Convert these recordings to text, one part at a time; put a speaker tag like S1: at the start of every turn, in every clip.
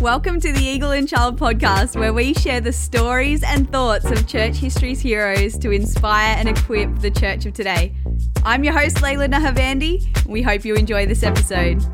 S1: Welcome to the Eagle and Child podcast, where we share the stories and thoughts of church history's heroes to inspire and equip the church of today. I'm your host, Layla Nahavandi. We hope you enjoy this episode.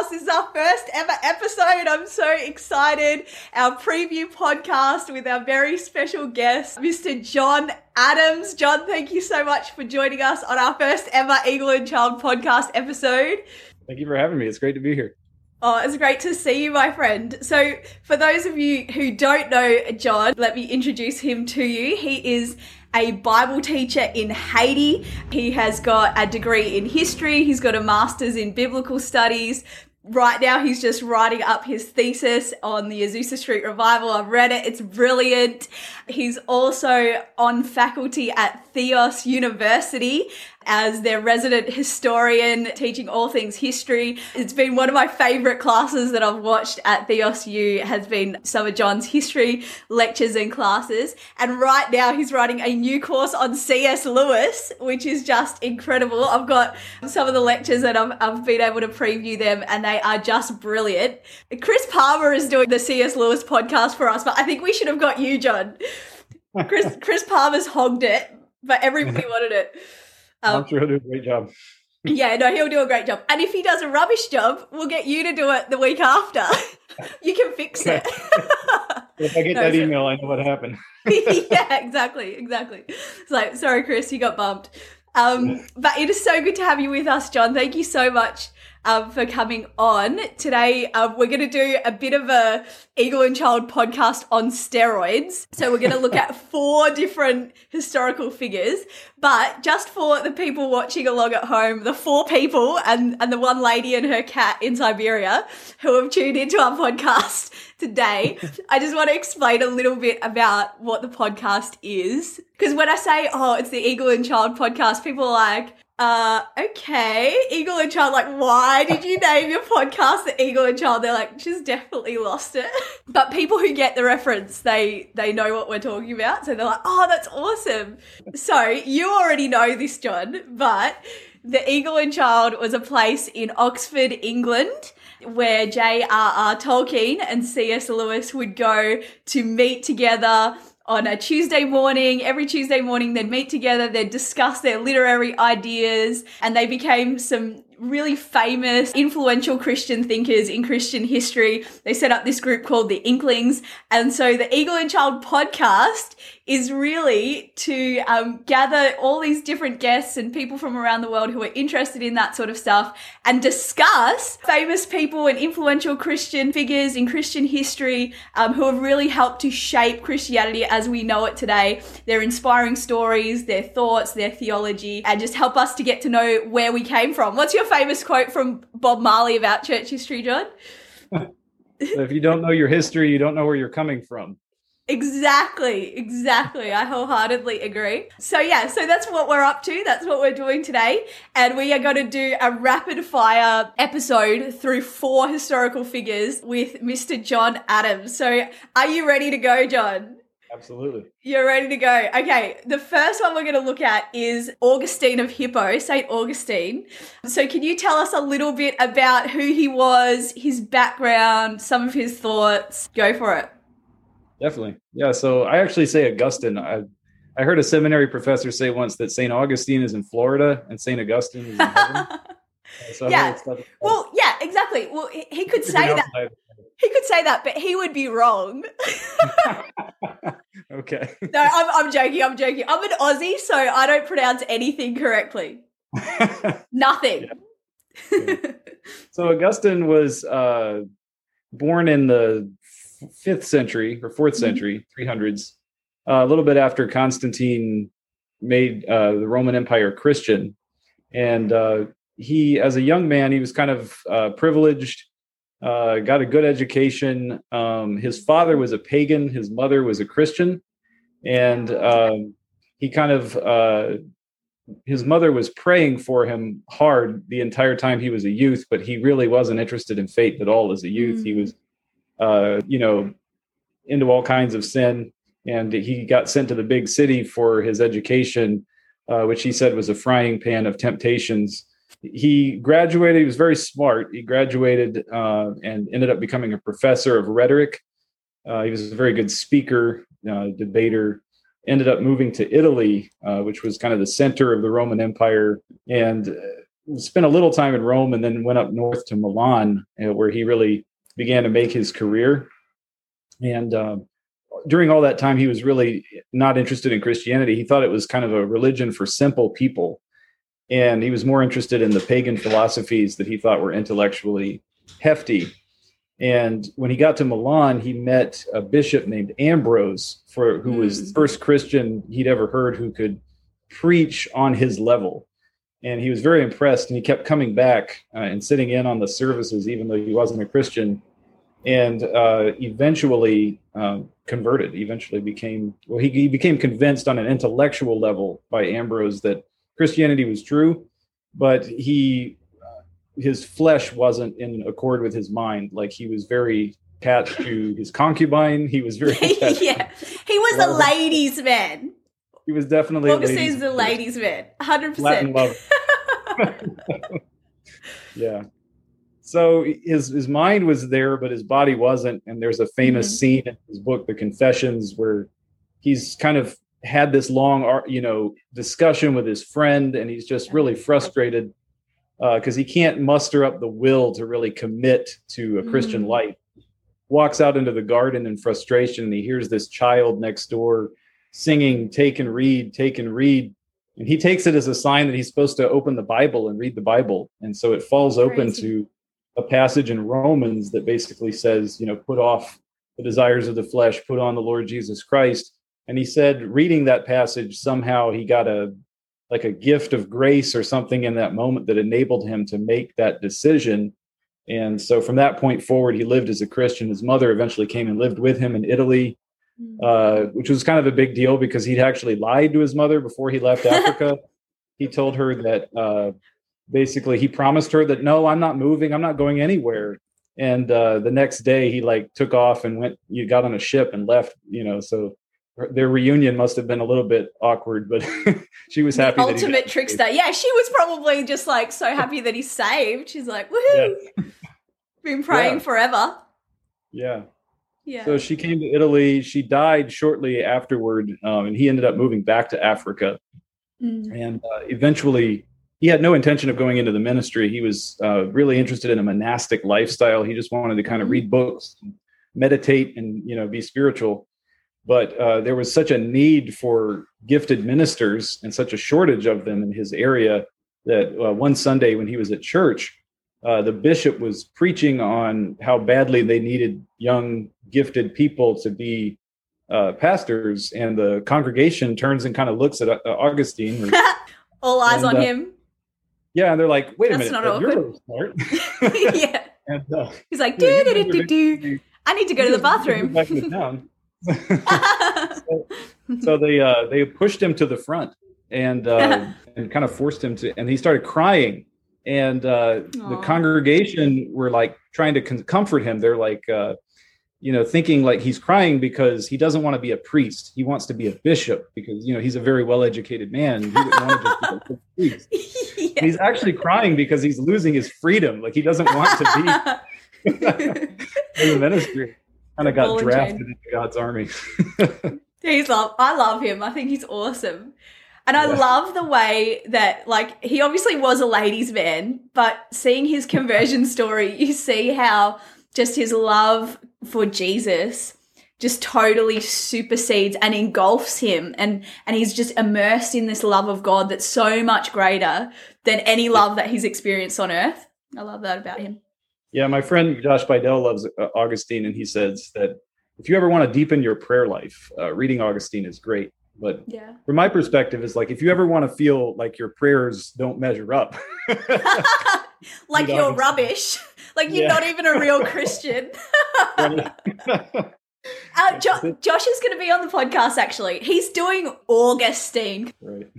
S1: Podcast. This is our first ever episode. I'm so excited. Our preview podcast with our very special guest, Mr. John Adams. John, thank you so much for joining us on our first ever Eagle and Child podcast episode.
S2: Thank you for having me. It's great to be here.
S1: Oh, it's great to see you, my friend. So, for those of you who don't know John, let me introduce him to you. He is a Bible teacher in Haiti. He has got a degree in history, he's got a master's in biblical studies. Right now, he's just writing up his thesis on the Azusa Street Revival. I've read it, it's brilliant. He's also on faculty at Theos University as their resident historian, teaching all things history. It's been one of my favorite classes that I've watched at Theos U has been some of John's history lectures and classes. And right now he's writing a new course on C.S. Lewis, which is just incredible. I've got some of the lectures and I've, I've been able to preview them and they are just brilliant. Chris Palmer is doing the C.S. Lewis podcast for us, but I think we should have got you, John. Chris Chris Palmer's hogged it, but everybody wanted it.
S2: I'm sure he'll do a great job.
S1: Yeah, no, he'll do a great job. And if he does a rubbish job, we'll get you to do it the week after. you can fix it.
S2: If I get
S1: No,
S2: that email, I know what happened.
S1: yeah, exactly, exactly. So sorry, Chris, you got bumped. Um, but it is so good to have you with us, John. Thank you so much um, for coming on today. Um, we're going to do a bit of a Eagle and Child podcast on steroids. So we're going to look at four different historical figures. But just for the people watching along at home, the four people and and the one lady and her cat in Siberia who have tuned into our podcast today, I just want to explain a little bit about what the podcast is. Because when I say, oh, it's the Eagle and Child podcast, people are like, uh, okay, Eagle and Child, like, why did you name your podcast the Eagle and Child? They're like, she's definitely lost it. But people who get the reference, they they know what we're talking about. So they're like, oh, that's awesome. So you already know this, John, but the Eagle and Child was a place in Oxford, England where J.R.R. Tolkien and C.S. Lewis would go to meet together on a Tuesday morning. Every Tuesday morning, they'd meet together, they'd discuss their literary ideas, and they became some really famous, influential Christian thinkers in Christian history. They set up this group called the Inklings. And so the Eagle and Child podcast is really to um, gather all these different guests and people from around the world who are interested in that sort of stuff and discuss famous people and influential Christian figures in Christian history um, who have really helped to shape Christianity as we know it today. Their inspiring stories, their thoughts, their theology, and just help us to get to know where we came from. What's your famous quote from Bob Marley about church history, John?
S2: If you don't know your history, you don't know where you're coming from.
S1: Exactly, exactly. I wholeheartedly agree. So, yeah, so that's what we're up to. That's what we're doing today. And we are going to do a rapid fire episode through four historical figures with Mr. John Adams. So, are you ready to go, John?
S2: Absolutely.
S1: You're ready to go. Okay, the first one we're going to look at is Augustine of Hippo, St. Augustine. So, can you tell us a little bit about who he was, his background, some of his thoughts? Go for it.
S2: Definitely. Yeah. So I actually say Augustine. I I heard a seminary professor say once that St. Augustine is in Florida and St. Augustine is in heaven. So
S1: Yeah.
S2: heard it's not-
S1: Well, yeah, exactly. Well, he- he could say that.
S2: outside-
S1: He could say that, but he would be wrong.
S2: okay.
S1: no, I'm, I'm joking. I'm joking. I'm an Aussie, so I don't pronounce anything correctly. Nothing.
S2: so Augustine was uh, born in the fifth century or 4th
S1: Mhm.
S2: century, 300s, uh, a little bit after Constantine made uh, the Roman Empire Christian. And uh, he, as a young man, he was kind of uh, privileged, uh, got a good education. Um, his father was a pagan, his mother was a Christian. And um, he kind of uh, his mother was praying for him hard the entire time he was a youth, but he really wasn't interested in faith at all as a youth. Mm. He was, uh, you know, into all kinds of sin, and he got sent to the big city for his education, uh, which he said was a frying pan of temptations. He graduated. He was very smart. He graduated uh, and ended up becoming a professor of rhetoric. Uh, he was a very good speaker, uh, debater, ended up moving to Italy, uh, which was kind of the center of the Roman Empire, and uh, spent a little time in Rome, and then went up north to Milan, uh, where he really began to make his career. And during all that time, he was really not interested in Christianity. He thought it was kind of a religion for simple people, and he was more interested in the pagan philosophies that he thought were intellectually hefty. And when he got to Milan, he met a bishop named Ambrose, for who was the hmm. first Christian he'd ever heard who could preach on his level. And he was very impressed, and he kept coming back uh, and sitting in on the services, even though he wasn't a Christian. And uh, eventually um, converted. Eventually became well. He, he became convinced on an intellectual level by Ambrose that Christianity was true, but he his flesh wasn't in accord with his mind. Like he was very attached to his concubine. He was very
S1: yeah. He was a ladies' man.
S2: He was definitely
S1: Augustine's a ladies' man. Hundred percent.
S2: yeah. So his his mind was there, but his body wasn't. And there's a famous mm-hmm. scene in his book, The Confessions, where he's kind of had this long, you know, discussion with his friend, and he's just really frustrated because uh, he can't muster up the will to really commit to a Christian mm. life. Walks out into the garden in frustration and he hears this child next door singing, Take and read, take and read. And he takes it as a sign that he's supposed to open the Bible and read the Bible. And so it falls open to a passage in Romans that basically says, you know, put off the desires of the flesh, put on the Lord Jesus Christ. And he said, reading that passage, somehow he got a like a gift of grace or something in that moment that enabled him to make that decision. And so from that point forward, he lived as a Christian. His mother eventually came and lived with him in Italy, hmm. uh, which was kind of a big deal because he'd actually lied to his mother before he left Africa. he told her that uh, basically he promised her that no, I'm not moving, I'm not going anywhere. And uh, the next day, he like took off and went. You got on a ship and left. You know, so their reunion must have been a little bit awkward, but she was happy.
S1: The ultimate trickster. Yeah, she was probably just like so happy that he's saved. She's like, woohoo! Yeah. Been praying yeah. forever.
S2: Yeah. Yeah. So she came to Italy. She died shortly afterward, um, and he ended up moving back to Africa. Mm. And uh, eventually, he had no intention of going into the ministry. He was uh, really interested in a monastic lifestyle. He just wanted to kind of mm-hmm. read books, meditate, and you know, be spiritual but uh, there was such a need for gifted ministers and such a shortage of them in his area that uh, one Sunday when he was at church, uh, the bishop was preaching on how badly they needed young, gifted people to be uh, pastors, and the congregation turns and kind of looks at uh, Augustine. Or,
S1: All eyes and, on uh, him.
S2: Yeah, and they're like, "Wait That's a minute, you're smart."
S1: yeah. And, He's like, "Do do do do do." I need to go to the bathroom
S2: so, so, they uh, they pushed him to the front and uh, and kind of forced him to, and he started crying. And uh, the congregation were like trying to con- comfort him. They're like, uh, you know, thinking like he's crying because he doesn't want to be a priest. He wants to be a bishop because you know he's a very well educated man. He wouldn't want to just be a priest. yeah. He's actually crying because he's losing his freedom. Like he doesn't want to be in the ministry kind of got drafted into God's army.
S1: he's love. I love him. I think he's awesome. And I yeah. love the way that, like, he obviously was a ladies' man, but seeing his conversion story, you see how just his love for Jesus just totally supersedes and engulfs him and and he's just immersed in this love of God that's so much greater than any love that he's experienced on earth. I love that about him.
S2: Yeah, my friend Josh Bidell loves uh, Augustine, and he says that if you ever want to deepen your prayer life, uh, reading Augustine is great. But yeah. from my perspective, is like if you ever want to feel like your prayers don't measure up,
S1: like you are rubbish, like you're yeah. not even a real Christian. Uh, jo- Josh is going to be on the podcast. Actually, he's doing Augustine.
S2: Right.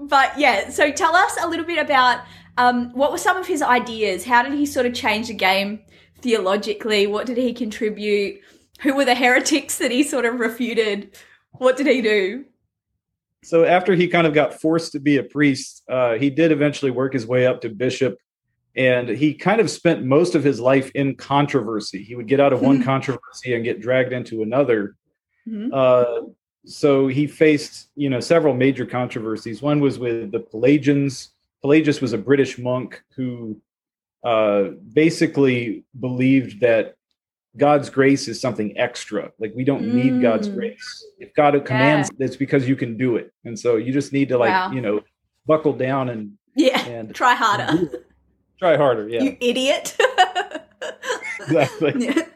S1: But yeah, so tell us a little bit about um, what were some of his ideas? How did he sort of change the game theologically? What did he contribute? Who were the heretics that he sort of refuted? What did he do?
S2: so after he kind of got forced to be a priest, uh, he did eventually work his way up to bishop, and he kind of spent most of his life in controversy. He would get out of one controversy and get dragged into another.
S1: Mhm.
S2: Uh, so he faced, you know, several major controversies. One was with the Pelagians. Pelagius was a British monk who uh, basically believed that God's grace is something extra. Like we don't need God's
S1: Mm.
S2: grace. If God commands, it's because you can do it, and so you just need to like,
S1: Wow.
S2: you know, buckle down and
S1: Yeah,
S2: and
S1: try harder,
S2: try harder. Yeah,
S1: you idiot.
S2: exactly.
S1: Yeah.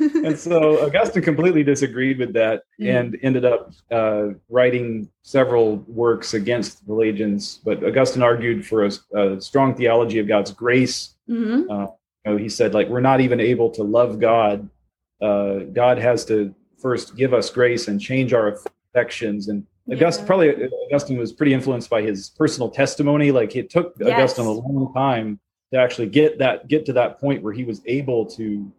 S2: And so Augustine completely disagreed with that
S1: Mm.
S2: and ended up uh, writing several works against the Pelagians. But Augustine argued for a, a strong theology of God's grace.
S1: Mhm.
S2: You know, he said, like, we're not even able to love God. Uh, God has to first give us grace and change our affections. And Augustine,
S1: Yeah.
S2: probably Augustine was pretty influenced by his personal testimony. Like, it took
S1: Yes.
S2: Augustine a long time to actually get that get to that point where he was able to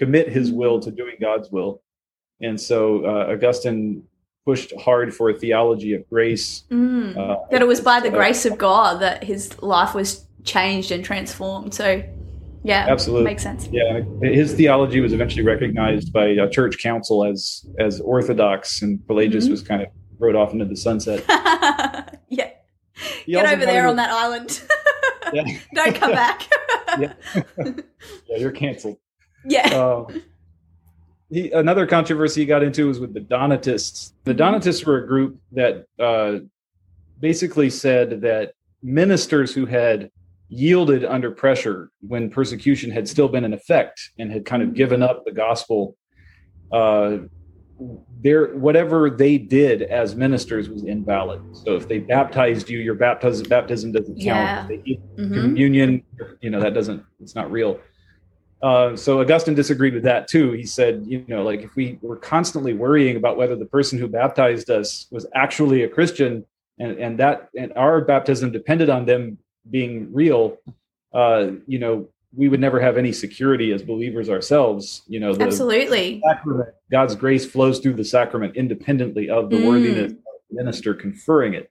S2: commit his will to doing God's will. And so uh, Augustine pushed hard for a theology of grace.
S1: Mm.
S2: Uh,
S1: that it was by the
S2: uh,
S1: grace of God that his life was changed and transformed. So, yeah,
S2: Absolutely.
S1: makes sense.
S2: Yeah, his theology was eventually recognized by a church council as as orthodox, and Pelagius
S1: Mhm.
S2: was kind of rode off into the sunset.
S1: yeah,
S2: He
S1: get over there on that island.
S2: Yeah,
S1: Don't come back.
S2: yeah. yeah, you're canceled.
S1: Yeah.
S2: Um, he another controversy he got into was with the Donatists. The
S1: Mhm.
S2: Donatists were a group that uh, basically said that ministers who had yielded under pressure when persecution had still been in effect and had kind of given up the gospel, uh, their whatever they did as ministers was invalid. So if they baptized you, your baptism baptism doesn't count.
S1: Yeah.
S2: If they gave
S1: Mhm.
S2: communion you know that doesn't it's not real uh, so augustine disagreed with that too he said you know like if we were constantly worrying about whether the person who baptized us was actually a christian and, and that and our baptism depended on them being real uh, you know we would never have any security as believers ourselves you know the
S1: Absolutely.
S2: sacrament god's grace flows through the sacrament independently of the
S1: Mm.
S2: worthiness of the minister conferring it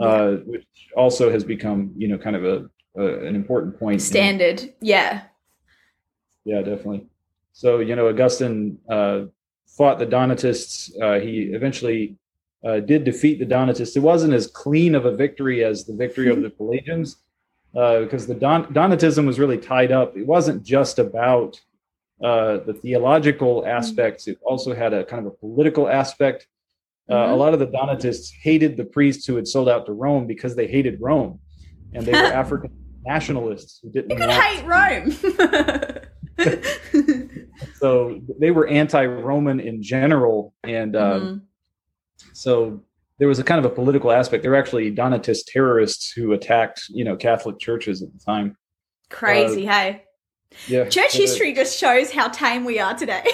S2: uh, which also has become you know kind of a, a an important point in-
S1: Standard. Yeah.
S2: Yeah definitely. So you know augustine uh, fought the donatists. Uh, he eventually uh, did defeat the donatists. It wasn't as clean of a victory as the victory of the pelagians uh, because the Don- donatism was really tied up. It wasn't just about uh, the theological aspects. It also had a kind of a political aspect. Uh, a
S1: Mhm.
S2: lot of the donatists hated the priests who had sold out to rome because they hated rome. And they were african nationalists who didn't
S1: You could hate Rome.
S2: so they were anti-roman in general and uh,
S1: Mhm.
S2: so there was a kind of a political aspect there were actually donatist terrorists who attacked you know catholic churches at the time
S1: Crazy, hey.
S2: yeah
S1: Church
S2: it
S1: history just shows how tame we are today.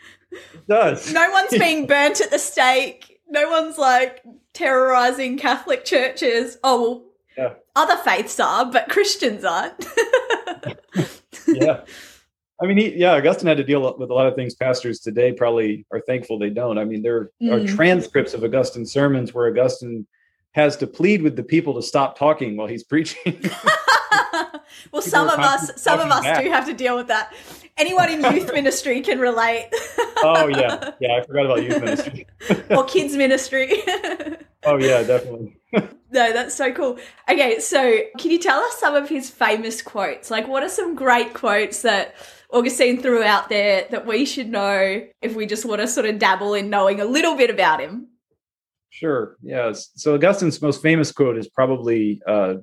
S2: does
S1: no one's being burnt at the stake. No one's like terrorizing Catholic churches. Oh, well,
S2: Yeah.
S1: other faiths are, but Christians aren't.
S2: yeah i mean he, yeah augustine had to deal with a lot of things pastors today probably are thankful they don't i mean there are
S1: Mm.
S2: transcripts of augustine sermons where augustine has to plead with the people to stop talking while he's preaching
S1: well, some of us, some of us
S2: back.
S1: do have to deal with that. Anyone in youth ministry can relate.
S2: oh yeah yeah i forgot about youth ministry
S1: or kids ministry.
S2: oh yeah definitely
S1: No, that's so cool. Okay, so can you tell us some of his famous quotes? Like, what are some great quotes that Augustine threw out there that we should know if we just want to sort of dabble in knowing a little bit about him?
S2: Sure. Yes. So Augustine's most famous quote is probably uh,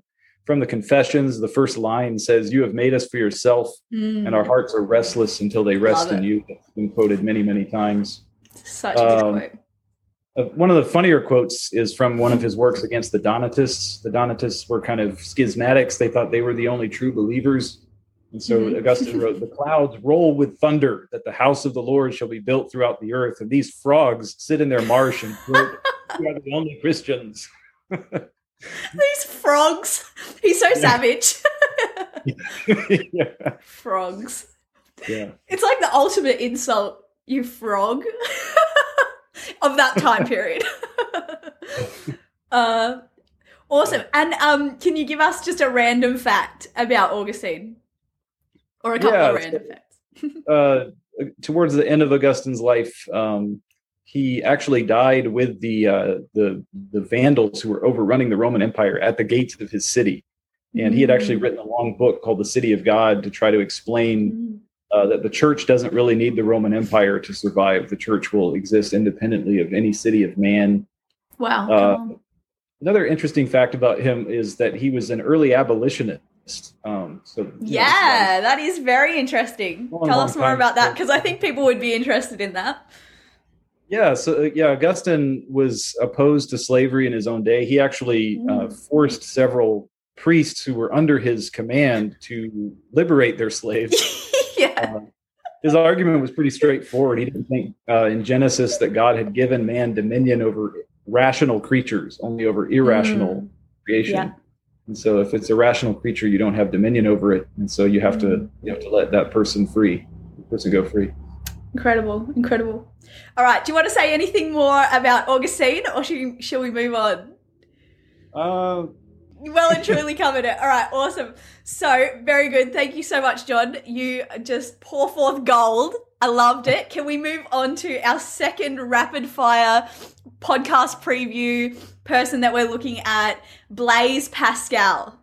S2: from the Confessions. The first line says, "You have made us for yourself, and our hearts are restless until they rest in you." That's been quoted many, many times.
S1: Such a good
S2: um,
S1: quote.
S2: Uh, one of the funnier quotes is from one of his works against the Donatists. The Donatists were kind of schismatics; they thought they were the only true believers. And so
S1: Mhm.
S2: Augustine wrote, The clouds roll with thunder, that the house of the Lord shall be built throughout the earth, and these frogs sit in their marsh and we are the only Christians.
S1: These frogs. He's so savage.
S2: yeah.
S1: frogs.
S2: yeah.
S1: It's like the ultimate insult, you frog, of that time period. uh, awesome. And um, can you give us just a random fact about Augustine? Or a couple
S2: Yeah,
S1: of random facts.
S2: uh, towards the end of Augustine's life, um, he actually died with the uh, the the Vandals who were overrunning the Roman Empire at the gates of his city, and he had actually
S1: Mm.
S2: written a long book called The City of God to try to explain
S1: Mm.
S2: uh, that the church doesn't really need the Roman Empire to survive. The church will exist independently of any city of man.
S1: Wow.
S2: Uh. Another interesting fact about him is that he was an early abolitionist. Um, so you know, this is
S1: Yeah, that is very interesting.
S2: Long,
S1: Tell
S2: long
S1: us more about that because I think people would be interested in that.
S2: Yeah, so uh, yeah, Augustine was opposed to slavery in his own day. He actually uh,
S1: Mm.
S2: forced several priests who were under his command to liberate their slaves.
S1: yeah.
S2: Uh, his argument was pretty straightforward. He didn't think uh, in Genesis that God had given man dominion over rational creatures, only over irrational creation.
S1: Yeah.
S2: And so, if it's a rational creature, you don't have dominion over it, and so you have to
S1: Mm.
S2: you have to let that person free, person go free.
S1: Incredible, incredible. All right, do you want to say anything more about Augustine or should, shall we move on?
S2: Uh,
S1: Well and truly covered it. All right, awesome. So, very good. Thank you so much, John. You just pour forth gold. I loved it. Can we move on to our second rapid fire podcast preview person that we're looking at, Blaise Pascal?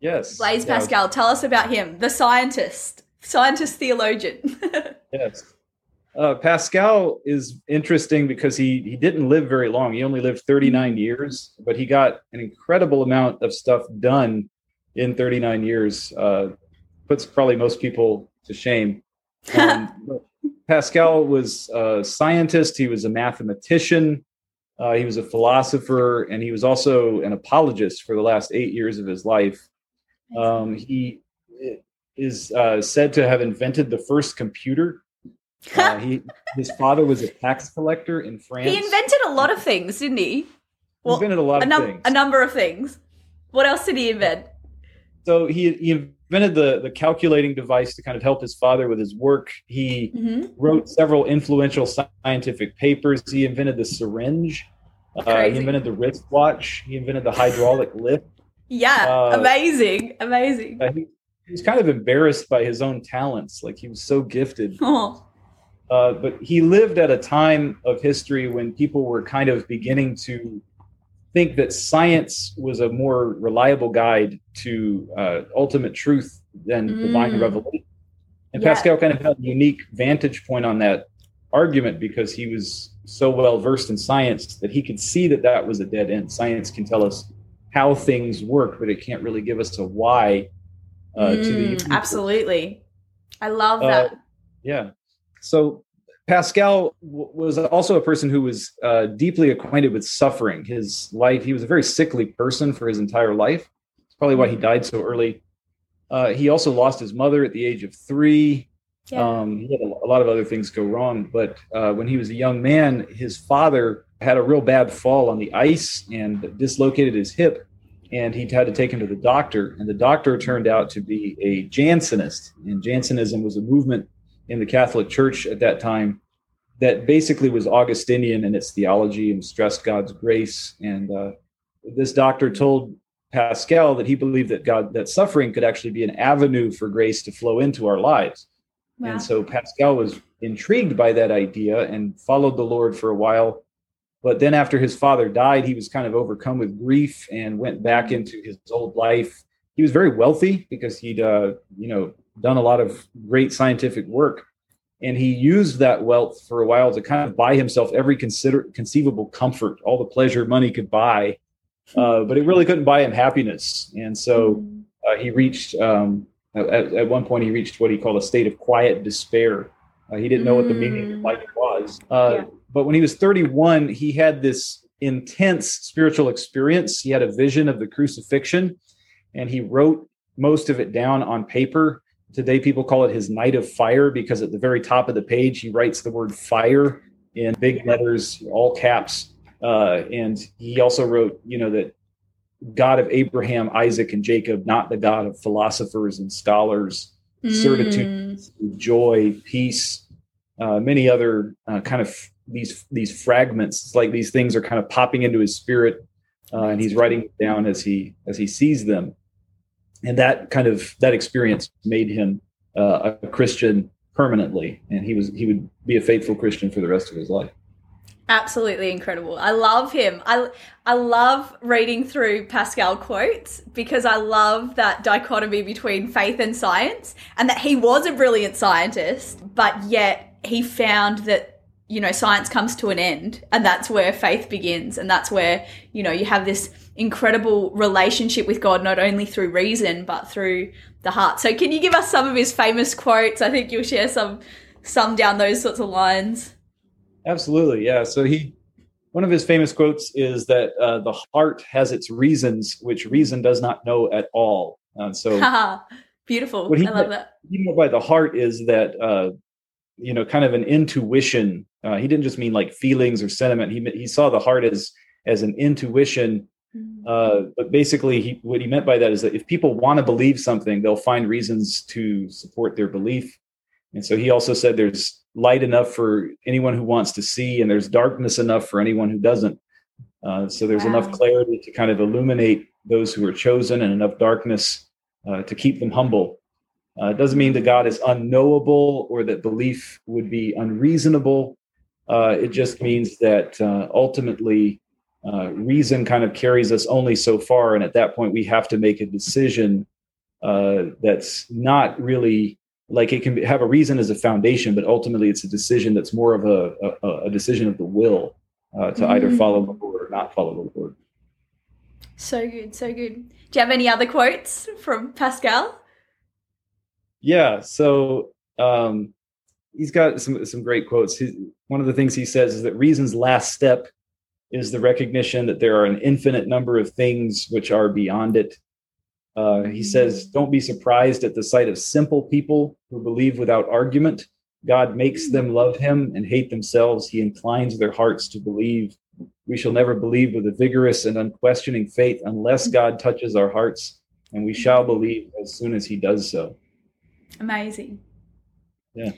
S2: yes,
S1: Blaise
S2: Yeah,
S1: Pascal, tell us about him, the scientist, scientist theologian.
S2: Yes. Uh, Pascal is interesting because he he didn't live very long. He only lived 39 years, but he got an incredible amount of stuff done in 39 years. Uh, puts probably most people to shame. Um, Pascal was a scientist. He was a mathematician. Uh, he was a philosopher, and he was also an apologist for the last eight years of his life. Um, he is uh, said to have invented the first computer. Uh, he, his father was a tax collector in France.
S1: he invented a lot of things, didn't he?
S2: He invented a lot
S1: a,
S2: of things.
S1: a number of things. What else did he invent?
S2: so he, he invented the, the calculating device to kind of help his father with his work. He
S1: hmm
S2: wrote several influential scientific papers. He invented the syringe. Uh, he invented the wristwatch. He invented the hydraulic lift.
S1: Yeah,
S2: Uh,
S1: amazing, amazing.
S2: Uh, he, he was kind of embarrassed by his own talents. Like he was so gifted.
S1: Oh,
S2: Uh, but he lived at a time of history when people were kind of beginning to think that science was a more reliable guide to uh, ultimate truth than divine
S1: Mm.
S2: revelation. And
S1: Yeah.
S2: Pascal kind of had a unique vantage point on that argument because he was so well versed in science that he could see that that was a dead end. Science can tell us how things work, but it can't really give us a why uh, to the
S1: Mm, absolutely. I love
S2: Uh,
S1: that.
S2: Yeah. So Pascal w- was also a person who was uh, deeply acquainted with suffering. His life, he was a very sickly person for his entire life. It's probably why he died so early. Uh, he also lost his mother at the age of three.
S1: yeah.
S2: Um, he had a, a lot of other things go wrong. But uh, when he was a young man, his father had a real bad fall on the ice and dislocated his hip. And he had to take him to the doctor. And the doctor turned out to be a Jansenist. And Jansenism was a movement in the Catholic Church at that time that basically was Augustinian in its theology and stressed God's grace. And uh, this doctor told Pascal that he believed that God that suffering could actually be an avenue for grace to flow into our lives.
S1: Wow.
S2: And so Pascal was intrigued by that idea and followed the Lord for a while. But then after his father died, he was kind of overcome with grief and went back into his old life. He was very wealthy because he'd uh, you know done a lot of great scientific work. And he used that wealth for a while to kind of buy himself every consider conceivable comfort, all the pleasure money could buy. Uh, but it really couldn't buy him happiness. And so
S1: Mm.
S2: uh, he reached um, at, at one point he reached what he called a state of quiet despair uh, he didn't know what the meaning of
S1: Mm.
S2: life was uh,
S1: Yeah.
S2: but when he was 31 he had this intense spiritual experience he had a vision of the crucifixion and he wrote most of it down on paper. Today, people call it his night of fire because at the very top of the page, he writes the word fire in big letters, all caps. Uh, and he also wrote, you know, that God of Abraham, Isaac, and Jacob, not the God of philosophers and scholars, mm. certitude, joy, peace, uh, many other uh, kind of these these fragments. It's like these things are kind of popping into his spirit, uh, and he's writing down as he as he sees them. And that kind of that experience made him uh, a Christian permanently, and he was he would be a faithful Christian for the rest of his life
S1: absolutely incredible. I love him. I I love reading through Pascal quotes because I love that dichotomy between faith and science and that he was a brilliant scientist, but yet he found that you know science comes to an end and that's where faith begins and that's where you know you have this incredible relationship with God not only through reason but through the heart. So can you give us some of his famous quotes? I think you'll share some some down those sorts of lines.
S2: Absolutely, yeah. So he, one of his famous quotes is that uh, the heart has its reasons, which reason does not know at all. Uh, so
S1: beautiful. What he I love that.
S2: He meant by the heart is that uh, you know, kind of an intuition. Uh, he didn't just mean like feelings or sentiment. He he saw the heart as as an intuition. Mm. Uh, but basically, he, what he meant by that is that if people want to believe something, they'll find reasons to support their belief. And so he also said there's light enough for anyone who wants to see, and there's darkness enough for anyone who doesn't. Uh, so there's wow. enough clarity to kind of illuminate those who are chosen, and enough darkness uh, to keep them humble. Uh, it doesn't mean that God is unknowable or that belief would be unreasonable. Uh, it just means that uh, ultimately uh, reason kind of carries us only so far, and at that point we have to make a decision that's not really like it can have a reason as a foundation, but ultimately it's a decision that's more of a, a, a decision of the will uh, to mm-hmm. either follow the Lord or not follow the Lord.
S1: So good, so good. Do you have any other quotes from Pascal?
S2: Yeah, so um, he's got some some great quotes. He, one of the things he says is that reason's last step is the recognition that there are an infinite number of things which are beyond it uh, he says, Don't be surprised at the sight of simple people who believe without argument. God makes them love him and hate themselves. He inclines their hearts to believe. We shall never believe with a vigorous and unquestioning faith unless God touches our hearts, and we shall believe as soon as he does so.
S1: Amazing.
S2: Yeah.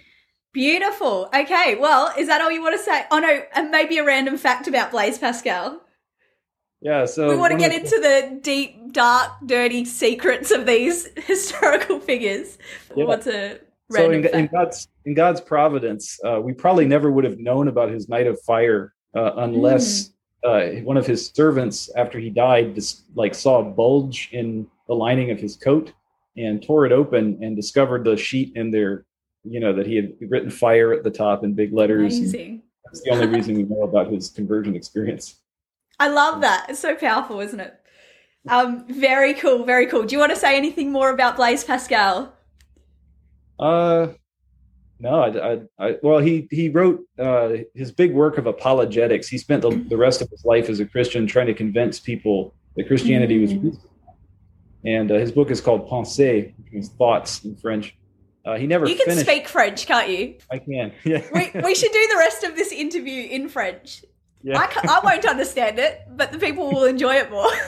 S1: Beautiful. Okay, well, is that all you want to say? Oh no, and maybe a random fact about Blaise Pascal.
S2: Yeah, so
S1: we want to get into the deep, dark, dirty secrets of these historical figures. Yeah. What's a so
S2: in, in, God's in God's providence, uh, we probably never would have known about his night of fire uh, unless mm. uh, one of his servants, after he died, just like saw a bulge in the lining of his coat and tore it open and discovered the sheet in there. You know that he had written fire at the top in big letters.
S1: Amazing.
S2: That's the only reason we know about his conversion experience.
S1: I love that. It's so powerful, isn't it? Um, very cool, very cool. Do you want to say anything more about Blaise Pascal?
S2: Uh, no, I, I, I well, he he wrote uh, his big work of apologetics. He spent the, the rest of his life as a Christian trying to convince people that Christianity mm. was real. And uh, his book is called Pensées, which means thoughts in French. Uh, he never.
S1: You can
S2: finished.
S1: speak French, can't you?
S2: I can. Yeah.
S1: we we should do the rest of this interview in French. Yeah. I, I won't understand it, but the people will enjoy it more.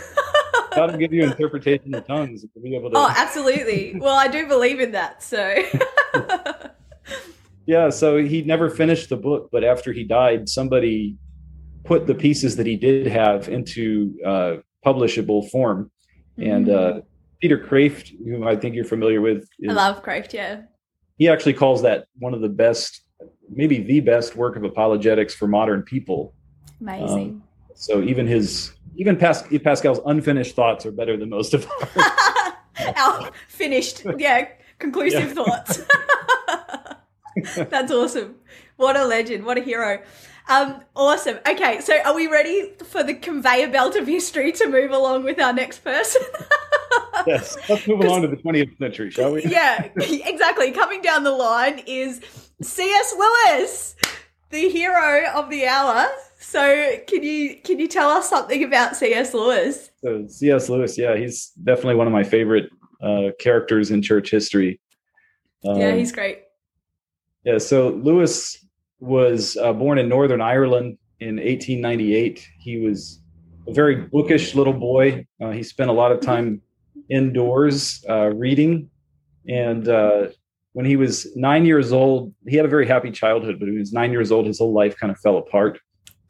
S2: To give you interpretation of tongues to be able to.
S1: Oh, absolutely. Well, I do believe in that. So.
S2: yeah, so he never finished the book, but after he died, somebody put the pieces that he did have into uh, publishable form, and uh, mm. Peter Kreeft, whom I think you're familiar with,
S1: is, I love Kreeft. Yeah.
S2: He actually calls that one of the best, maybe the best work of apologetics for modern people
S1: Amazing. Um,
S2: so even his even Pas- Pascal's unfinished thoughts are better than most of
S1: ours. Our finished, yeah, conclusive yeah. thoughts. That's awesome. What a legend. What a hero. Um, awesome. Okay, so are we ready for the conveyor belt of history to move along with our next person?
S2: yes, let's move along to the 20th century, shall we?
S1: yeah, exactly. Coming down the line is C.S. Lewis, the hero of the hour. So can you can you tell us something about C.S. Lewis?
S2: So C.S. Lewis, yeah, he's definitely one of my favorite uh, characters in church history.
S1: Um, yeah, he's great.
S2: Yeah, so Lewis was uh, born in Northern Ireland in 1898. He was a very bookish little boy. Uh, he spent a lot of time indoors uh, reading. And uh, when he was nine years old, he had a very happy childhood, but when he was nine years old, his whole life kind of fell apart.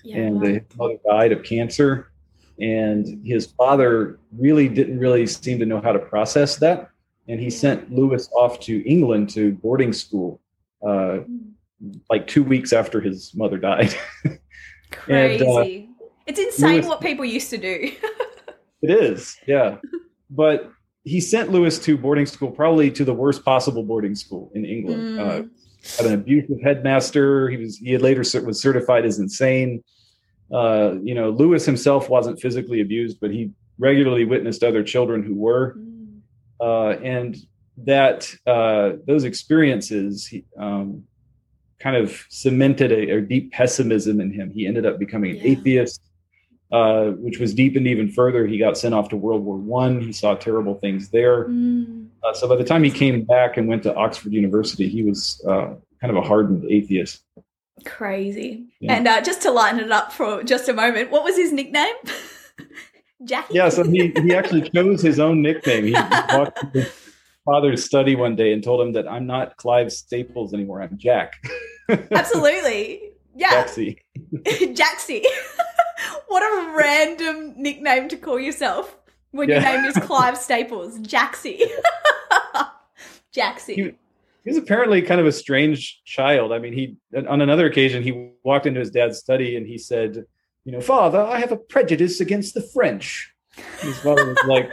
S2: Yeah, and wow. his mother died of cancer. And his father really didn't really seem to know how to process that. And he sent Lewis off to England to boarding school uh, hmm. Like two weeks after his mother died.
S1: Crazy. and, uh, it's insane Lewis, what people used to do.
S2: it is, yeah. But he sent Lewis to boarding school, probably to the worst possible boarding school in England. Mm. Uh, had an abusive headmaster. He was he had later was certified as insane. Uh, you know, Lewis himself wasn't physically abused, but he regularly witnessed other children who were. Mm. Uh, and that uh, those experiences um, kind of cemented a, a, deep pessimism in him. He ended up becoming an yeah. atheist. Uh, which was deepened even further. He got sent off to World War One. He saw terrible things there. Mm. Uh, so by the time he came back and went to Oxford University, he was uh, kind of a hardened atheist.
S1: Crazy. Yeah. And uh, just to lighten it up for just a moment, what was his nickname? Jackie.
S2: Yeah, so he, he actually chose his own nickname. He walked father's study one day and told him that I'm not Clive Staples anymore. I'm Jack.
S1: Absolutely. Yeah. Jaxie. Jaxie what a random nickname to call yourself when yeah. your name is Clive Staples. Jaxie. Jaxie.
S2: He, he was apparently kind of a strange child. I mean, he on another occasion he walked into his dad's study and he said, "You know, father, I have a prejudice against the French." His father was like,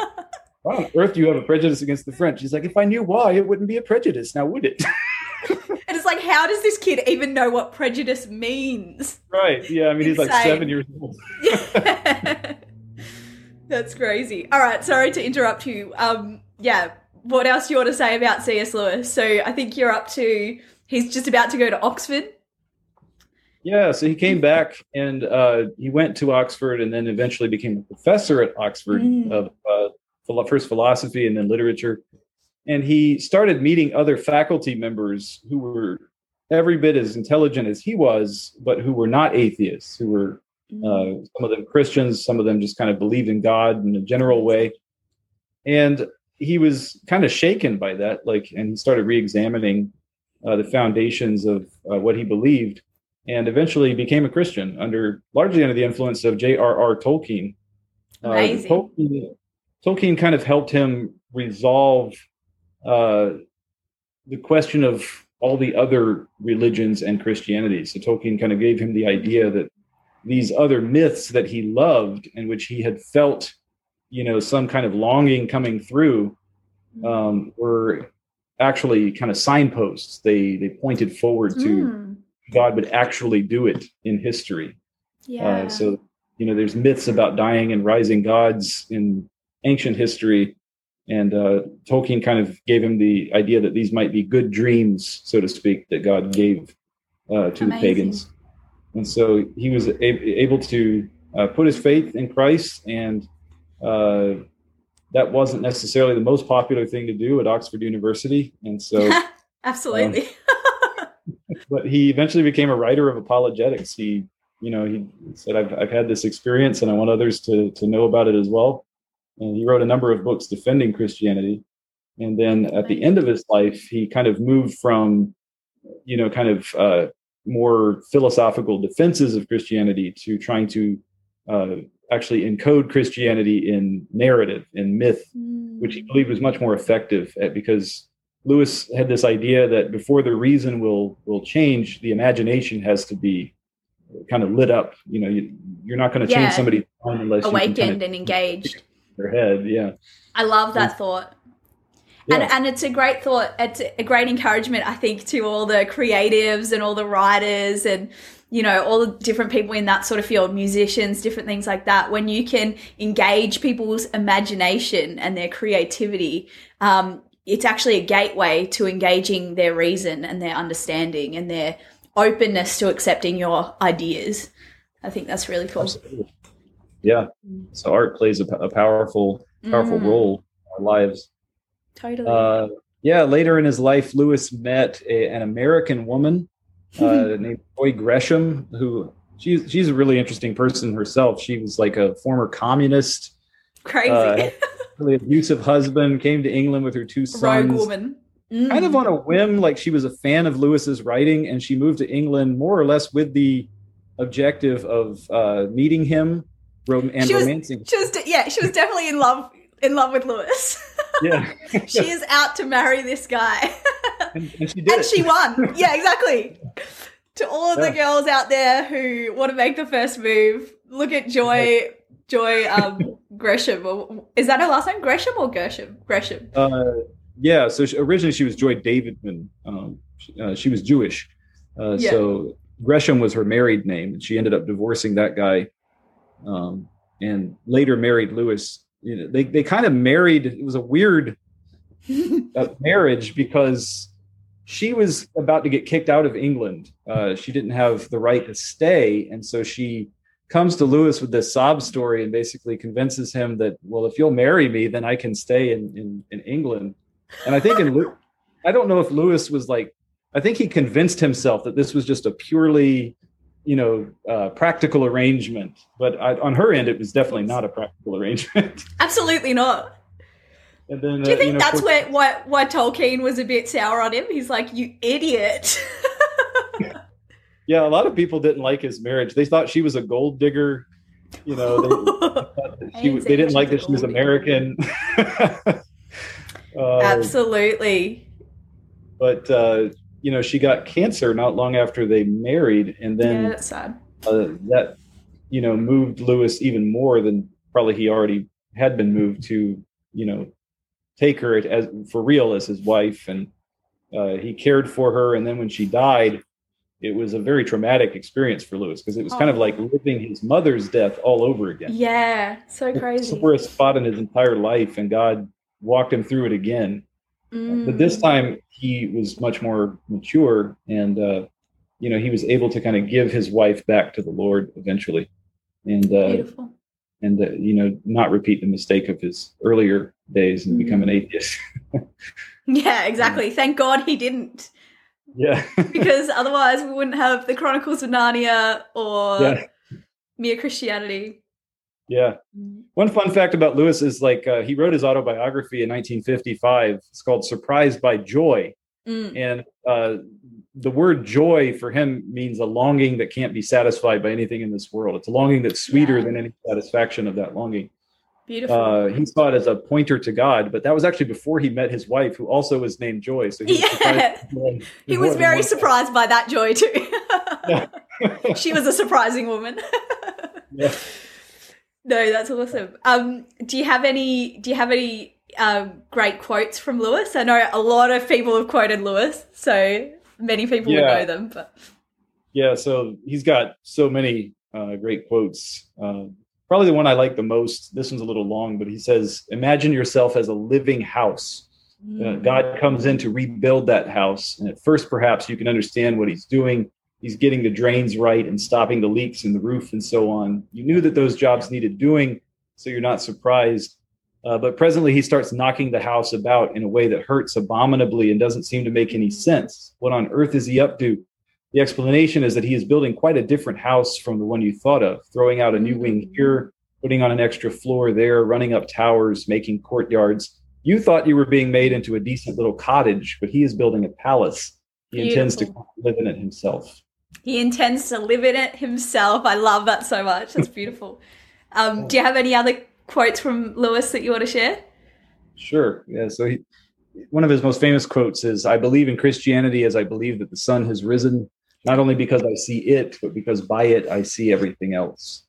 S2: "Why on earth do you have a prejudice against the French?" He's like, "If I knew why, it wouldn't be a prejudice, now would it?"
S1: and it's like, how does this kid even know what prejudice means?
S2: Right. Yeah. I mean, he's like seven years old.
S1: yeah. That's crazy. All right. Sorry to interrupt you. Um, yeah. What else do you want to say about C.S. Lewis? So I think you're up to, he's just about to go to Oxford.
S2: Yeah, so he came back and uh, he went to Oxford and then eventually became a professor at Oxford mm. of uh, first philosophy and then literature and he started meeting other faculty members who were every bit as intelligent as he was, but who were not atheists, who were uh, mm. some of them Christians, some of them just kind of believed in God in a general way. And he was kind of shaken by that, like, and he started re-examining uh, the foundations of uh, what he believed, and eventually became a Christian under largely under the influence of J.R.R. Tolkien.
S1: Uh, Amazing.
S2: Tolkien. Tolkien kind of helped him resolve uh, the question of all the other religions and Christianity. So Tolkien kind of gave him the idea that these other myths that he loved and which he had felt, you know, some kind of longing coming through, um, were actually kind of signposts. They they pointed forward to mm. God would actually do it in history. Yeah. Uh, so you know, there's myths about dying and rising gods in ancient history and uh, Tolkien kind of gave him the idea that these might be good dreams, so to speak, that God gave uh, to Amazing. the pagans. And so he was a- able to uh, put his faith in Christ, and uh, that wasn't necessarily the most popular thing to do at Oxford University. And so,
S1: absolutely.
S2: Um, but he eventually became a writer of apologetics. He, you know, he said, "I've I've had this experience, and I want others to to know about it as well." And he wrote a number of books defending Christianity. And then at the end of his life, he kind of moved from, you know, kind of uh, more philosophical defenses of Christianity to trying to uh, actually encode Christianity in narrative, in myth, mm. which he believed was much more effective at, because Lewis had this idea that before the reason will will change, the imagination has to be kind of lit up. You know, you, are not going to yeah. change somebody's mind unless
S1: awakened
S2: kind of
S1: and engaged
S2: their head. Yeah.
S1: I love that thought. Yeah. And, and it's a great thought. It's a great encouragement, I think, to all the creatives and all the writers and, you know, all the different people in that sort of field, musicians, different things like that. When you can engage people's imagination and their creativity, um, it's actually a gateway to engaging their reason and their understanding and their openness to accepting your ideas. I think that's really cool. Absolutely.
S2: Yeah. Mm. So art plays a, a powerful, powerful mm. role in our lives.
S1: Totally.
S2: Uh, yeah, later in his life, Lewis met a, an American woman uh, named Joy Gresham, who she's she's a really interesting person herself. She was like a former communist,
S1: Crazy.
S2: uh, really abusive husband. Came to England with her two sons Rogue
S1: woman.
S2: kind of
S1: Mm.
S2: on a whim. Like she was a fan of Lewis's writing, and she moved to England more or less with the objective of uh, meeting him rom- and
S1: She was-
S2: romancing.
S1: She was, yeah, she was definitely in love in love with Lewis.
S2: yeah,
S1: she is out to marry this guy,
S2: and, and she did.
S1: and
S2: it.
S1: she won. Yeah, exactly. To all of the girls out there who want to make the first move, look at Joy. Joy um, Gresham. Or, is that her last name? Gresham or Gersham? Gresham.
S2: Uh, yeah. So she, originally she was Joy Davidman. Um, she, uh, she was Jewish. Uh,
S1: Yeah.
S2: So Gresham was her married name, and she ended up divorcing that guy, um, and later married Lewis. You know, they they kind of married. It was a weird uh, marriage because she was about to get kicked out of England. Uh, she didn't have the right to stay, and so she comes to Lewis with this sob story and basically convinces him that, well, if you'll marry me, then I can stay in in, in England. And I think in I don't know if Lewis was like, I think he convinced himself that this was just a purely, you know, uh, practical arrangement. But I, on her end, it was definitely not a practical arrangement.
S1: Absolutely not.
S2: and then,
S1: Do you
S2: uh,
S1: think
S2: know,
S1: that's where why, why Tolkien was a bit sour on him? He's like, you idiot.
S2: Yeah, a lot of people didn't like his marriage. They thought she was a gold digger. You know, they, she,
S1: didn't
S2: they didn't like that she was American. Uh,
S1: Absolutely.
S2: But uh, you know, she got cancer not long after they married, and
S1: yeah,
S2: then
S1: that's sad.
S2: uh, that you know moved Lewis even more than probably he already had been moved to. You know, take her as for real as his wife, and uh, he cared for her. And then when she died, it was a very traumatic experience for Lewis because it was kind of
S1: Oh.
S2: like living his mother's death all over again.
S1: Yeah, so crazy.
S2: Sorest spot in his entire life, and God walked him through it again. But this
S1: Mm.
S2: time he was much more mature, and uh, you know he was able to kind of give his wife back to the Lord eventually, and uh,
S1: Beautiful.
S2: and uh, you know not repeat the mistake of his earlier days and become an atheist.
S1: Yeah, exactly. Thank God he didn't.
S2: yeah,
S1: Because otherwise we wouldn't have the Chronicles of Narnia or
S2: yeah,
S1: Mere Christianity.
S2: Yeah. One fun fact about Lewis is like uh, he wrote his autobiography in 1955. It's called "Surprised by Joy,"
S1: Mm.
S2: and uh, the word joy for him means a longing that can't be satisfied by anything in this world. It's a longing that's sweeter
S1: Yeah.
S2: than any satisfaction of that longing.
S1: Beautiful.
S2: Uh, he saw it as a pointer to God, but that was actually before he met his wife, who also was named Joy. So he was,
S1: Yeah. he was very surprised by that joy too. She was a surprising woman.
S2: Yeah.
S1: No, that's awesome. Um, do you have any? Do you have any um, great quotes from Lewis? I know a lot of people have quoted Lewis, so many people will know them. But
S2: Yeah, so he's got so many uh, great quotes. Uh, probably the one I like the most. This one's a little long, but he says, "Imagine yourself as a living house. Uh, God comes in to rebuild that house, and at first, perhaps you can understand what He's doing. He's getting the drains right and stopping the leaks in the roof and so on. You knew that those jobs needed doing, so you're not surprised." Uh, but presently, he starts knocking the house about in a way that hurts abominably and doesn't seem to make any sense. What on earth is he up to? The explanation is that he is building quite a different house from the one you thought of, throwing out a new wing here, putting on an extra floor there, running up towers, making courtyards. You thought you were being made into a decent little cottage, but he is building a palace. He intends to live in it himself.
S1: He intends to live in it himself. I love that so much. That's beautiful. Um, do you have any other quotes from Lewis that you want to share?
S2: Sure. Yeah. So he, one of his most famous quotes is I believe in Christianity as I believe that the sun has risen, not only because I see it, but because by it I see everything else.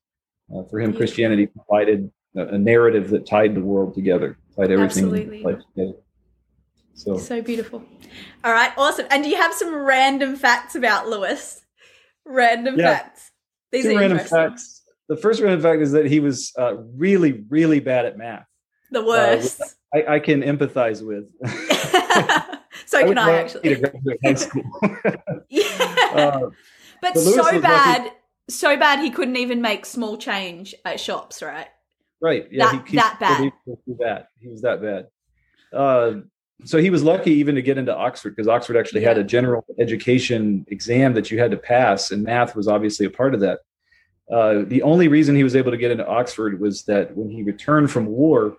S2: Uh, for him, Christianity provided a, narrative that tied the world together, tied everything
S1: Absolutely.
S2: together. So,
S1: So beautiful. All right, awesome. And do you have some random facts about Lewis? Random
S2: Yeah.
S1: facts. These
S2: two
S1: are
S2: random facts. The first random fact is that he was uh, really, really bad at math.
S1: The worst.
S2: I, I can empathize with.
S1: so can I actually.
S2: to graduate high school.
S1: yeah.
S2: Uh,
S1: but
S2: but
S1: so
S2: was lucky-
S1: bad, so bad he couldn't even make small change at shops, right?
S2: right. Yeah.
S1: That- that bad.
S2: He was that. He was that bad. uh, so he was lucky even to get into Oxford because Oxford actually had a general education exam that you had to pass, and math was obviously a part of that. Uh, the only reason he was able to get into Oxford was that when he returned from war,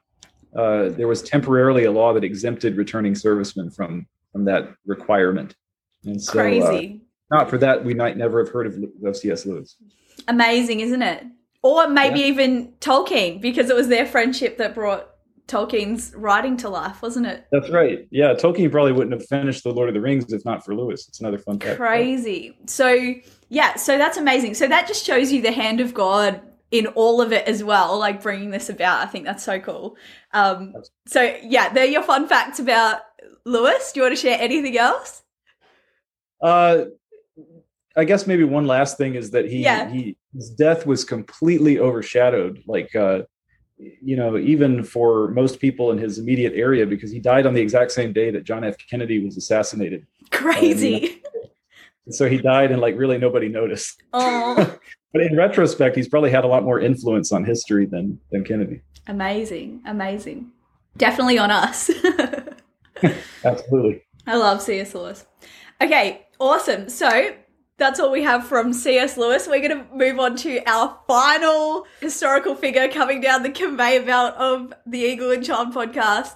S2: uh, there was temporarily a law that exempted returning servicemen from from that requirement. And so, uh,
S1: Crazy.
S2: not for that, we might never have heard of, of C.S. Lewis.
S1: Amazing, isn't it? Or maybe
S2: Yeah.
S1: even Tolkien, because it was their friendship that brought Tolkien's writing to life, wasn't it?
S2: That's right. Yeah, Tolkien probably wouldn't have finished the Lord of the Rings if not for Lewis. It's another fun fact.
S1: Crazy. So, yeah, so that's amazing. So that just shows you the hand of God in all of it as well, like bringing this about. I think that's so cool. Um, so, yeah, they're your fun facts about Lewis. Do you want to share anything else?
S2: Uh, I guess maybe one last thing is that he
S1: Yeah.
S2: he his death was completely overshadowed. Like uh, you know, even for most people in his immediate area, because he died on the exact same day that John F. Kennedy was assassinated.
S1: Crazy.
S2: And uh, so he died, and like really nobody noticed.
S1: Oh,
S2: But in retrospect, he's probably had a lot more influence on history than than Kennedy.
S1: amazing. Amazing. Definitely on us.
S2: Absolutely.
S1: I love C.S. Lewis. Okay, awesome. So that's all we have from C.S. Lewis. We're going to move on to our final historical figure coming down the conveyor belt of the Eagle and Child podcast.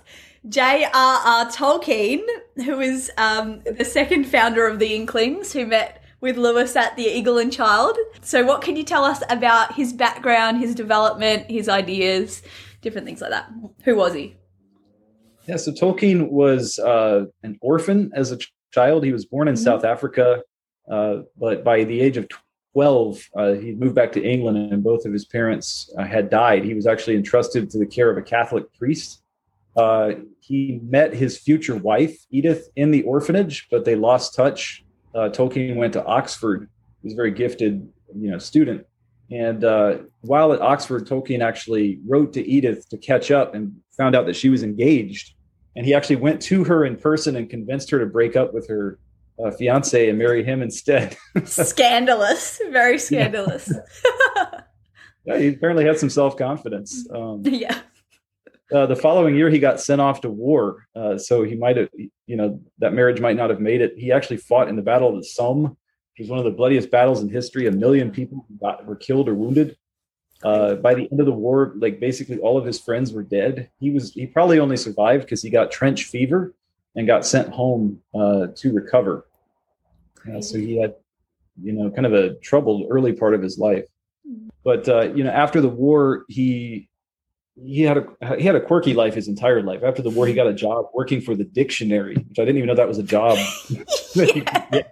S1: J.R.R. Tolkien, who is um, the second founder of the Inklings, who met with Lewis at the Eagle and Child. So, what can you tell us about his background, his development, his ideas, different things like that? Who was he?
S2: Yeah, so Tolkien was uh, an orphan as a child. He was born in
S1: Mhm.
S2: South Africa, uh, but by the age of 12, uh, he moved back to England, and both of his parents uh, had died. He was actually entrusted to the care of a Catholic priest. Uh, he met his future wife, Edith, in the orphanage, but they lost touch. Uh, Tolkien went to Oxford. He was a very gifted, you know, student. And while at Oxford, Tolkien actually wrote to Edith to catch up and found out that she was engaged. And he actually went to her in person and convinced her to break up with her uh, fiance and marry him instead.
S1: scandalous. Very scandalous.
S2: yeah, he apparently had some self confidence. Um,
S1: yeah.
S2: uh, the following year, he got sent off to war. Uh, so he might have, you know, that marriage might not have made it. He actually fought in the Battle of the Somme, which was one of the bloodiest battles in history. A million people got, were killed or wounded. Uh, by the end of the war, like basically all of his friends were dead. He was he probably only survived because he got trench fever and got sent home uh, to recover. Uh, so he had, you know, kind of a troubled early part of his life. But uh, you know, after the war, he he had a he had a quirky life his entire life. After the war, he got a job working for the dictionary, which I didn't even know that was a job.
S1: yeah.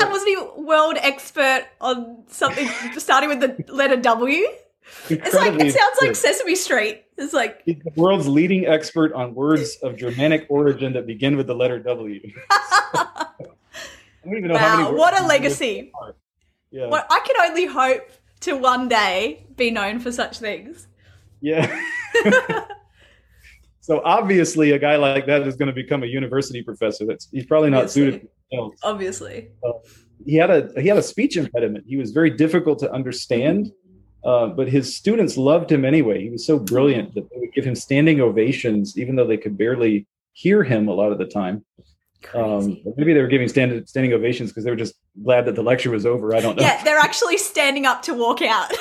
S1: And wasn't he world expert on something starting with the letter W? It's like it sounds like. Sesame Street. It's like
S2: He's the world's leading expert on words of Germanic origin that begin with the letter W. I don't even know how many
S1: wow, what a legacy!
S2: Yeah,
S1: What I can only hope to one day be known for such things.
S2: yeah. so obviously, a guy like that is going to become a university professor. That's he's probably not
S1: Obviously.
S2: suited. For something else.
S1: Obviously, uh,
S2: he had a he had a speech impediment. He was very difficult to understand, uh, but his students loved him anyway. He was so brilliant that they would give him standing ovations, even though they could barely hear him a lot of the time. Um, maybe they were giving stand, standing ovations because they were just glad that the lecture was over. I don't know.
S1: yeah, they're actually standing up to walk out.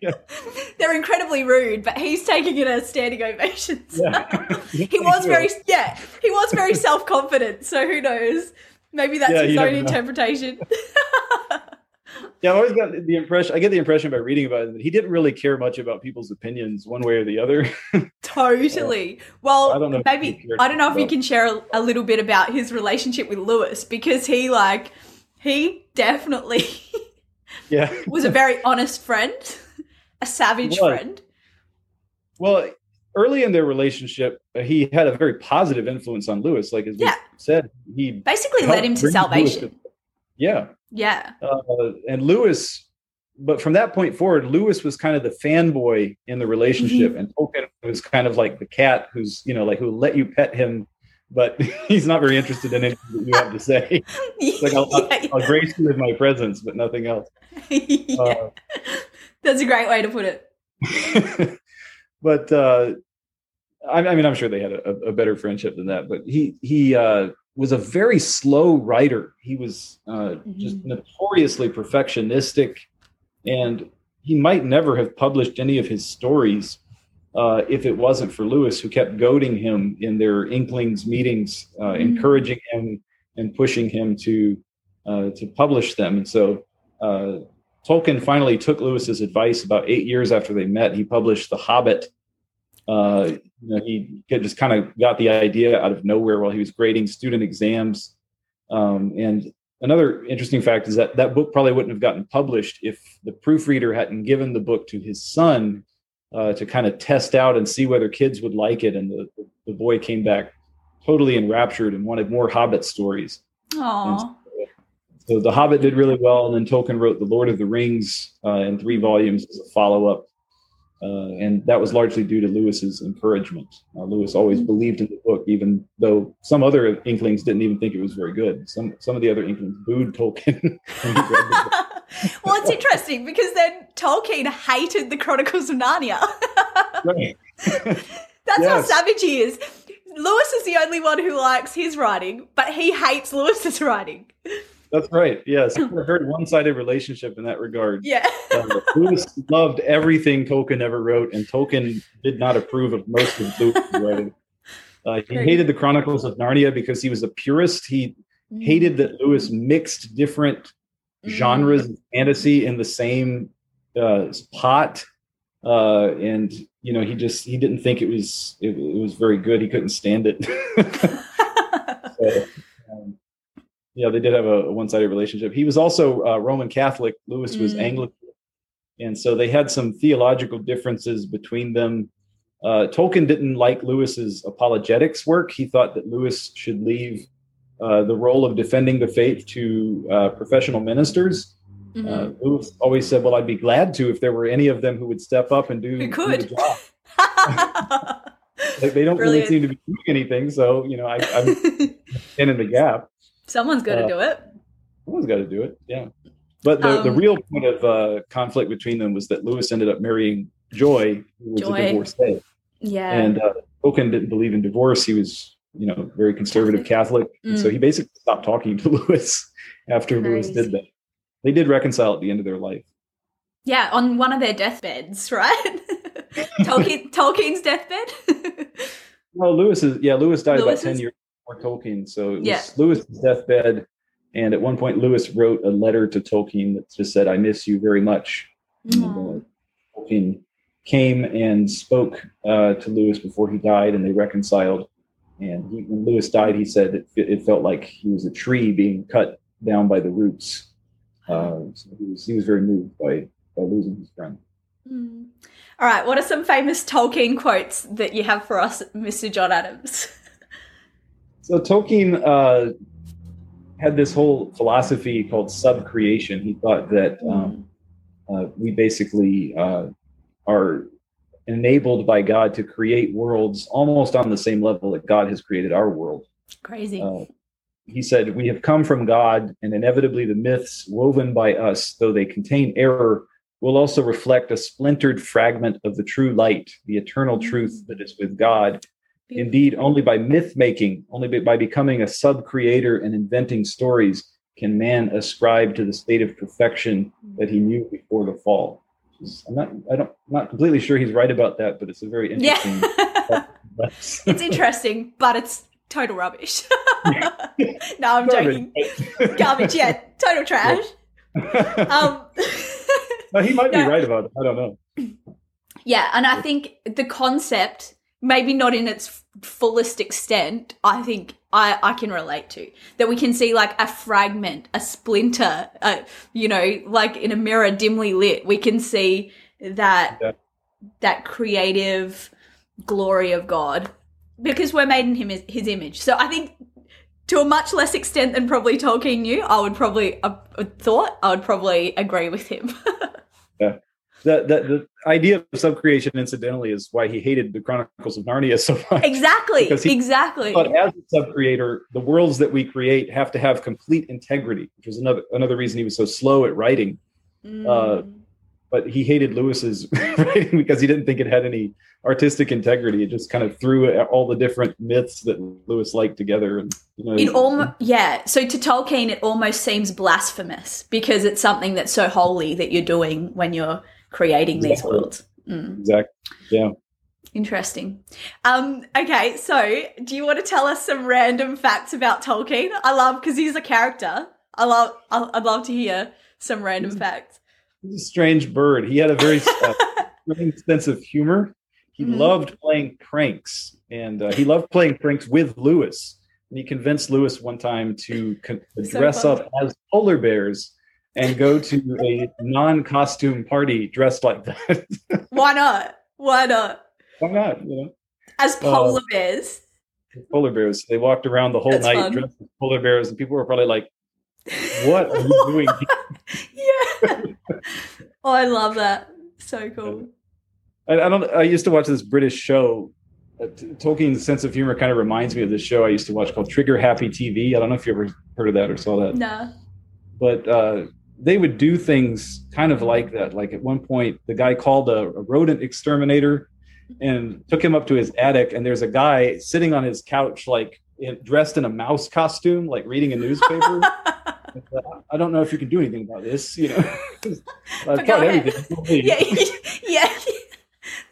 S2: Yeah.
S1: They're incredibly rude, but he's taking it as standing ovations.
S2: Yeah.
S1: he was very yeah, he was very self confident. So who knows? Maybe that's
S2: Yeah,
S1: his own interpretation.
S2: Yeah, I always got the impression. I get the impression by reading about him that he didn't really care much about people's opinions, one way or the other.
S1: totally. Well,
S2: I don't know
S1: maybe I don't know if you can share a, a little bit about his relationship with Lewis because he like he definitely
S2: yeah.
S1: was a very honest friend, a savage friend.
S2: Well, early in their relationship, uh, he had a very positive influence on Lewis. Like as we said, he
S1: Basically led him to salvation.
S2: yeah.
S1: Yeah.
S2: Uh, and Lewis, but from that point forward, Lewis was kind of the fanboy in the relationship,
S1: Mm-hmm.
S2: and Tolkien was kind of like the cat who's you know like who let you pet him, but he's not very interested in anything that you have to say. It's like I'll, I'll,
S1: yeah,
S2: I'll grace you with my presence, but nothing else.
S1: yeah.
S2: Uh,
S1: That's a great way to put it.
S2: but uh, I, I mean, I'm sure they had a, a, better friendship than that, but he he uh, was a very slow writer. He was uh, mm-hmm. just notoriously perfectionistic, and he might never have published any of his stories uh, if it wasn't for Lewis, who kept goading him in their Inklings meetings, uh, mm-hmm. encouraging him and pushing him to uh, to publish them. And so uh, Tolkien finally took Lewis's advice. About eight years after they met, he published The Hobbit. Uh, you know, he just kind of got the idea out of nowhere while he was grading student exams. Um, and another interesting fact is that that book probably wouldn't have gotten published if the proofreader hadn't given the book to his son uh, to kind of test out and see whether kids would like it. And the, the boy came back totally enraptured and wanted more Hobbit stories.
S1: Aww. So,
S2: so, The Hobbit did really well. And then Tolkien wrote The Lord of the Rings uh, in three volumes as a follow up. Uh, and that was largely due to Lewis's encouragement. Uh, Lewis always mm-hmm. believed in the book, even though some other Inklings didn't even think it was very good. Some some of the other Inklings booed Tolkien.
S1: well, it's interesting because then Tolkien hated the Chronicles of Narnia. That's yes. how savage he is. Lewis is the only one who likes his writing, but he hates Lewis's writing.
S2: That's right. Yes, a very one-sided relationship in that regard.
S1: Yeah.
S2: uh, Lewis loved everything Tolkien ever wrote, and Tolkien did not approve of most of Lewis's writing. Uh, he hated the Chronicles of Narnia because he was a purist. He mm. hated that Lewis mixed different genres mm. of fantasy in the same uh, pot uh, and you know he just he didn't think it was it, it was very good he couldn't stand it yeah they did have a, one-sided relationship he was also uh, roman catholic lewis mm. was anglican and so they had some theological differences between them uh, tolkien didn't like lewis's apologetics work he thought that lewis should leave uh, the role of defending the faith to uh, professional ministers. Mm-hmm. Uh, Lewis always said, "Well, I'd be glad to if there were any of them who would step up and do,
S1: could.
S2: Do the job." like they don't Brilliant. really seem to be doing anything, so you know, I, am in the gap.
S1: Someone's got to uh, do it.
S2: Someone's got to do it. Yeah. But the, um, the real point of uh, conflict between them was that Lewis ended up marrying Joy, who was Joy. a divorcee.
S1: Yeah.
S2: And uh, Tolkien didn't believe in divorce. He was you know, very conservative Catholic. Mm. so he basically stopped talking to Lewis after Crazy. Lewis did that. They did reconcile at the end of their life.
S1: Yeah, on one of their deathbeds, right? Tolkien, Tolkien's deathbed.
S2: well, Lewis is yeah. Lewis died Lewis's? about ten years before Tolkien, so it was yeah. Lewis's deathbed. And at one point, Lewis wrote a letter to Tolkien that just said, "I miss you very much." And, uh, Tolkien came and spoke uh, to Lewis before he died, and they reconciled. And he, when Lewis died, he said it, it, felt like he was a tree being cut down by the roots. Uh, so he was he was very moved by by losing his friend.
S1: Mm. All right, what are some famous Tolkien quotes that you have for us, Mr. John Adams?
S2: so Tolkien uh, had this whole philosophy called subcreation. He thought that hmm. um, uh, we basically uh, are enabled by God to create worlds almost on the same level that God has created our world.
S1: Crazy. Uh,
S2: he said, We have come from God, and inevitably the myths woven by us, though they contain error, will also reflect a splintered fragment of the true light, the eternal mm-hmm. truth that is with God. Beautiful. Indeed, only by myth making, only by becoming a sub creator and inventing stories, can man ascribe to the state of perfection that he knew before the fall. I'm not I don't I'm not completely sure he's right about that, but it's a very interesting.
S1: Yeah. it's interesting, but it's total rubbish. no, I'm Garbage. joking. Garbage, yeah, total trash. um,
S2: no, he might no. be right about it. I don't know.
S1: Yeah, and I think the concept, maybe not in its fullest extent, I think I, I can relate to. That we can see like a fragment, a splinter, uh, you know, like in a mirror dimly lit, we can see that yeah. that creative glory of God because we're made in him his image. So I think to a much less extent than probably Tolkien knew, I would probably uh, thought I would probably agree with him.
S2: yeah the, the, the idea of subcreation, incidentally, is why he hated the Chronicles of Narnia so much.
S1: Exactly. He, exactly.
S2: But as a subcreator, the worlds that we create have to have complete integrity, which was another another reason he was so slow at writing. Mm. Uh, but he hated Lewis's writing because he didn't think it had any artistic integrity. It just kind of threw all the different myths that Lewis liked together. And you know,
S1: it almost yeah. So to Tolkien, it almost seems blasphemous because it's something that's so holy that you're doing when you're creating
S2: Exactly.
S1: these worlds. Mm,
S2: exactly. Yeah.
S1: interesting. Um, okay, so do you want to tell us some random facts about Tolkien? I love because he's a character. I love. I- I'd love to hear some random
S2: He's-
S1: facts.
S2: He's a strange bird. He had a very uh, strange sense of humor. He
S1: Mhm.
S2: loved playing pranks, and uh, he loved playing pranks with Lewis. And he convinced Lewis one time to con- dress up as polar bears and go to a non-costume party dressed like that.
S1: Why not? Why not?
S2: Why not? You know,
S1: As polar bears.
S2: polar bears. They walked around the whole
S1: That's
S2: night
S1: fun.
S2: dressed as polar bears, and people were probably like, "What are you doing?"
S1: yeah. oh, I love that. So cool.
S2: I, I don't. I used to watch this British show. Uh, Tolkien's sense of humor kind of reminds me of this show I used to watch called Trigger Happy TV. I don't know if you ever heard of that or saw that,
S1: Nah.
S2: but uh, they would do things kind of like that. Like at one point, the guy called a, a rodent exterminator and took him up to his attic, and there's a guy sitting on his couch, like in, dressed in a mouse costume, like reading a newspaper. I don't know if you can do anything about this. You know, I've tried everything.
S1: yeah, yeah.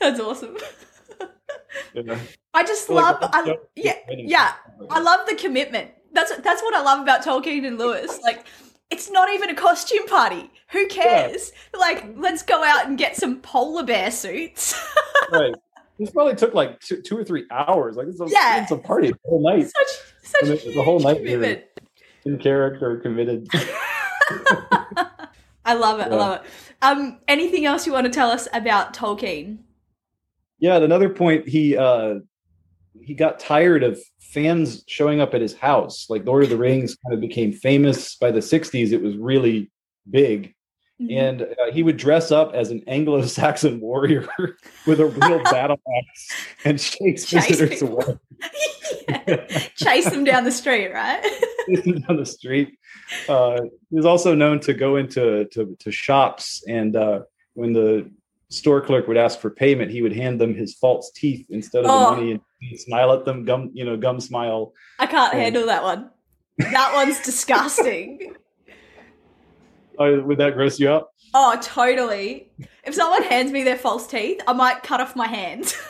S1: That's awesome.
S2: Yeah.
S1: I just
S2: Like,
S1: love,
S2: the
S1: I, yeah, yeah. I love the commitment. That's that's what I love about Tolkien and Lewis. Like, it's not even a costume party. Who cares? Like, let's go out and get some polar bear suits.
S2: right. This probably took like two, two or three hours. Like it's a,
S1: Yeah.
S2: it's a party the whole night.
S1: such such
S2: And
S1: a
S2: the-
S1: huge
S2: whole night
S1: commitment.
S2: In character, committed.
S1: I love it. I love it. Um, anything else you want to tell us about Tolkien?
S2: Yeah, at another point, he uh he got tired of fans showing up at his house. Like Lord of the Rings kind of became famous by the '60s. It was really big,
S1: Mm-hmm.
S2: and uh, he would dress up as an Anglo-Saxon warrior with a real battle axe and chase
S1: Chase
S2: visitors away
S1: Yeah. Chase them down the street, right?
S2: down the street. Uh, he was also known to go into to, to shops and uh, when the store clerk would ask for payment, he would hand them his false teeth instead of
S1: Oh.
S2: the money smile at them, gum you know, gum smile.
S1: I can't
S2: Oh.
S1: handle that one. That one's disgusting.
S2: Oh, would that gross you up?
S1: Oh, totally. If someone hands me their false teeth, I might cut off my hand.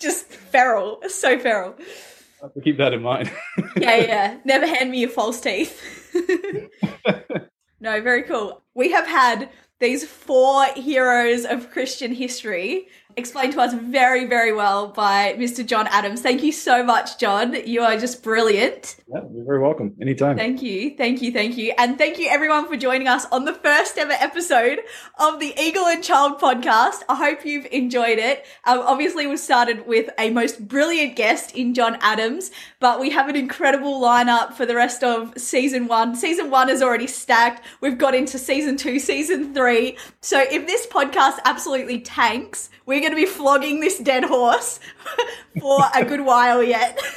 S1: Just feral. So feral.
S2: I have to keep that in mind.
S1: Yeah, yeah. Never hand me your false teeth. no, very cool. We have had these four heroes of Christian history explained to us very, very well by Mr. John Adams. Thank you so much, John. You are just brilliant.
S2: yeah, you're very welcome. Anytime.
S1: Thank you, thank you, thank you. And thank you everyone for joining us on the first ever episode of the Eagle and Child podcast. I hope you've enjoyed it. Um, obviously, we started with a most brilliant guest in John Adams, but we have an incredible lineup for the rest of season one. Season one is already stacked. We've got into season two, season three. So if this podcast absolutely tanks, we're going to be flogging this dead horse for a good while yet.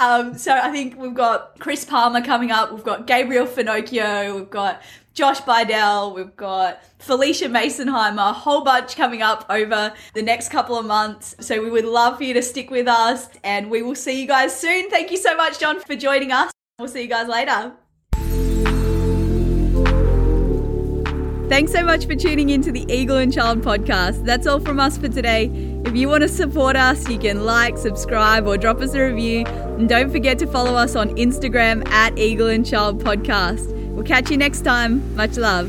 S1: Um, so I think we've got Chris Palmer coming up. We've got Gabriel Finocchio. We've got Josh Bidell. We've got Phylicia Masonheimer. A whole bunch coming up over the next couple of months. So we would love for you to stick with us, and we will see you guys soon. Thank you so much, John, for joining us. We'll see you guys later. Thanks so much for tuning into the Eagle and Child podcast. That's all from us for today. If you want to support us, you can like, subscribe, or drop us a review. And don't forget to follow us on Instagram at Eagle and Child Podcast. We'll catch you next time. Much love.